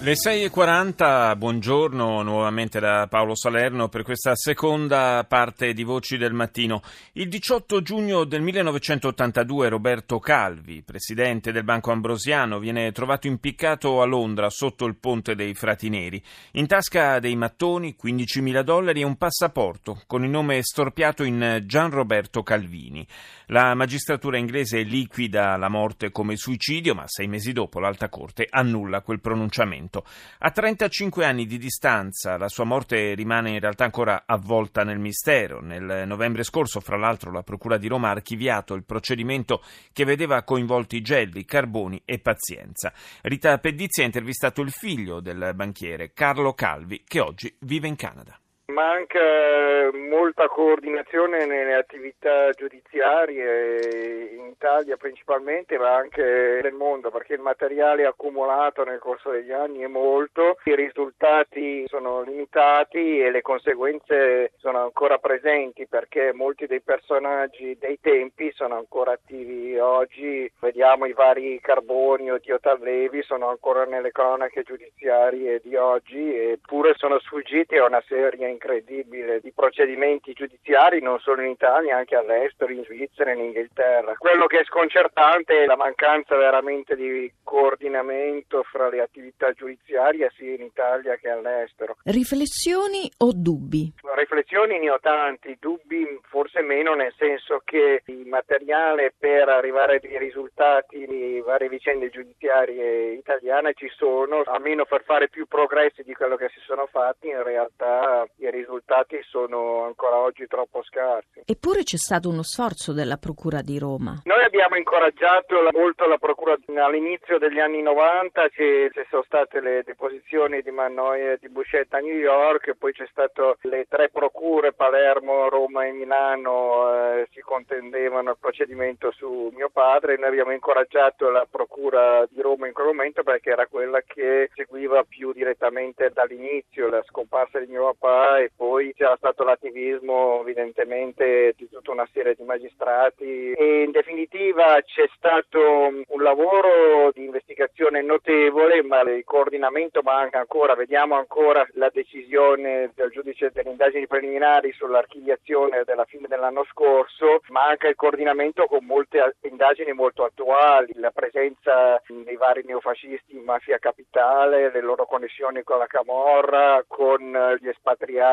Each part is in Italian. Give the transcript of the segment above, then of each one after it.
Le 6.40, buongiorno nuovamente da Paolo Salerno per questa seconda parte di Voci del Mattino. Il 18 giugno del 1982 Roberto Calvi, presidente del Banco Ambrosiano, viene trovato impiccato a Londra sotto il ponte dei Frati Neri. In tasca dei mattoni 15.000 dollari e un passaporto con il nome storpiato in Gian Roberto Calvini. La magistratura inglese liquida la morte come suicidio, ma sei mesi dopo l'Alta Corte annulla quel pronunciamento. A 35 anni di distanza la sua morte rimane in realtà ancora avvolta nel mistero. Nel novembre scorso, fra l'altro, la Procura di Roma ha archiviato il procedimento che vedeva coinvolti Gelli, Carboni e Pazienza. Rita Pedizzi ha intervistato il figlio del banchiere, Carlo Calvi, che oggi vive in Canada. Manca molta coordinazione nelle attività giudiziarie in Italia principalmente ma anche nel mondo perché il materiale accumulato nel corso degli anni è molto, i risultati sono limitati e le conseguenze sono ancora presenti perché molti dei personaggi dei tempi sono ancora attivi. Oggi, vediamo i vari Carboni o Diotallevi sono ancora nelle cronache giudiziarie di oggi eppure sono sfuggiti a una serie incredibile di procedimenti giudiziari non solo in Italia, anche all'estero, in Svizzera, in Inghilterra. Quello che è sconcertante è la mancanza veramente di coordinamento fra le attività giudiziarie sia in Italia che all'estero. Riflessioni o dubbi? Riflessioni ne ho tanti, dubbi forse meno nel senso che il materiale per arrivare a dei risultati di varie vicende giudiziarie italiane ci sono, almeno per fare più progressi di quello che si sono fatti, in realtà i risultati sono ancora oggi troppo scarsi. Eppure c'è stato uno sforzo della Procura di Roma. Noi abbiamo incoraggiato molto la Procura all'inizio degli anni 90, ci, ci sono state le deposizioni di Mannoia e di Buscetta a New York, poi c'è stato le tre procure Palermo, Roma e Milano eh, si contendevano il procedimento su mio padre, noi abbiamo incoraggiato la Procura di Roma in quel momento perché era quella che seguiva più direttamente dall'inizio la scomparsa di mio papà e poi c'era stato l'attivismo evidentemente di tutta una serie di magistrati. E in definitiva c'è stato un lavoro di investigazione notevole ma il coordinamento manca ancora, vediamo ancora la decisione del giudice delle indagini preliminari sull'archiviazione della fine dell'anno scorso, manca il coordinamento con molte indagini molto attuali, la presenza dei vari neofascisti in mafia capitale, le loro connessioni con la Camorra, con gli espatriati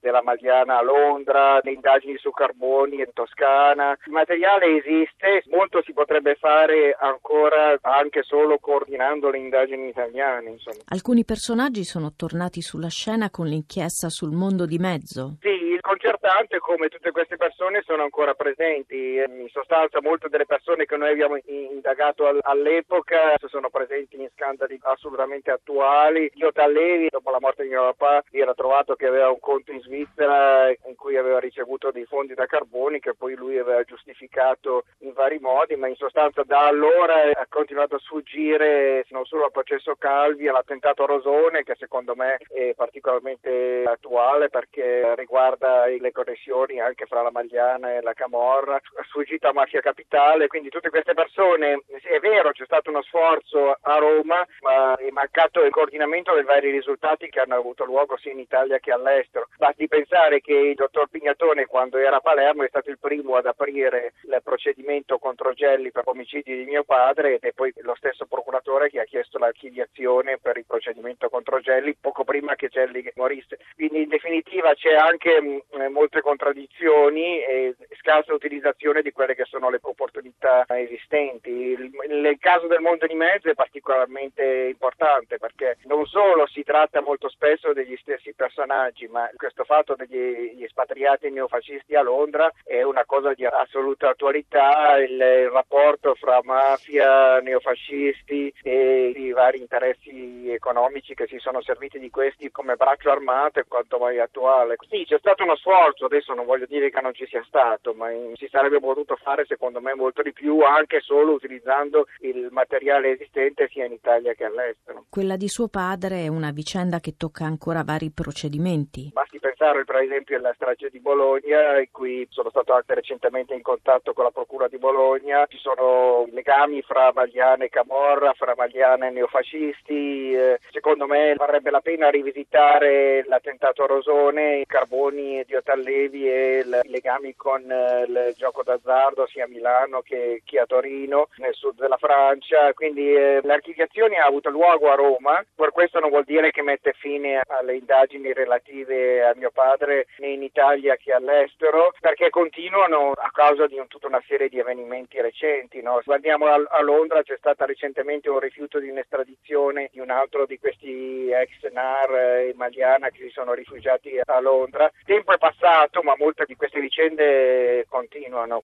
della Magliana a Londra, le indagini su Carboni in Toscana. Il materiale esiste, molto si potrebbe fare ancora anche solo coordinando le indagini italiane. Insomma. Alcuni personaggi sono tornati sulla scena con l'inchiesta sul mondo di mezzo. Sì, sconcertante come tutte queste persone sono ancora presenti. In sostanza molte delle persone che noi abbiamo indagato all'epoca sono presenti in scandali assolutamente attuali. Io Tallevi, dopo la morte di mio papà, era trovato che aveva un conto in Svizzera in cui aveva ricevuto dei fondi da carboni che poi lui aveva giustificato in vari modi, ma in sostanza da allora ha continuato a sfuggire non solo al processo Calvi, all'attentato Rosone che secondo me è particolarmente attuale perché riguarda le connessioni anche fra la Magliana e la Camorra, ha a Mafia Capitale, quindi tutte queste persone, è vero c'è stato uno sforzo a Roma, ma è mancato il coordinamento dei vari risultati che hanno avuto luogo sia in Italia che all'estero. Basti pensare che il dottor Pignatone quando era a Palermo è stato il primo ad aprire il procedimento contro Gelli per omicidi di mio padre ed è poi lo stesso procuratore che ha chiesto l'archiviazione per il procedimento contro Gelli poco prima che Gelli morisse. Quindi in definitiva c'è anche mh, molte contraddizioni e scarsa utilizzazione di quelle che sono le opportunità esistenti. Nel caso del mondo di mezzo è particolarmente importante perché non solo si tratta molto spesso degli stessi personaggi, ma questo fatto degli espatriati neofascisti a Londra è una cosa di assoluta attualità, il, il rapporto fra mafia, neofascisti e i vari interessi economici che si sono serviti di questi come braccio armato è quanto mai attuale. Sì, c'è stato uno sforzo sforzo, adesso non voglio dire che non ci sia stato, ma si sarebbe potuto fare secondo me molto di più anche solo utilizzando il materiale esistente sia in Italia che all'estero. Quella di suo padre è una vicenda che tocca ancora vari procedimenti. Basti pensare per esempio alla strage di Bologna, in cui sono stato anche recentemente in contatto con la Procura di Bologna, ci sono legami fra Magliana e Camorra, fra Magliana e neofascisti, eh, secondo me varrebbe la pena rivisitare l'attentato a Rosone, i carboni di Otallevi e i legami con eh, il gioco d'azzardo sia a Milano che, che, a Torino, nel sud della Francia, quindi eh, l'archiviazione ha avuto luogo a Roma, per questo non vuol dire che mette fine alle indagini relative a mio padre né in Italia che all'estero, perché continuano a causa di un, tutta una serie di avvenimenti recenti. No? Se andiamo a, a Londra c'è stata recentemente un rifiuto di un'estradizione di un altro di questi ex NAR e Maliana che si sono rifugiati a Londra. Il tempo è passato, ma molte di queste vicende continuano.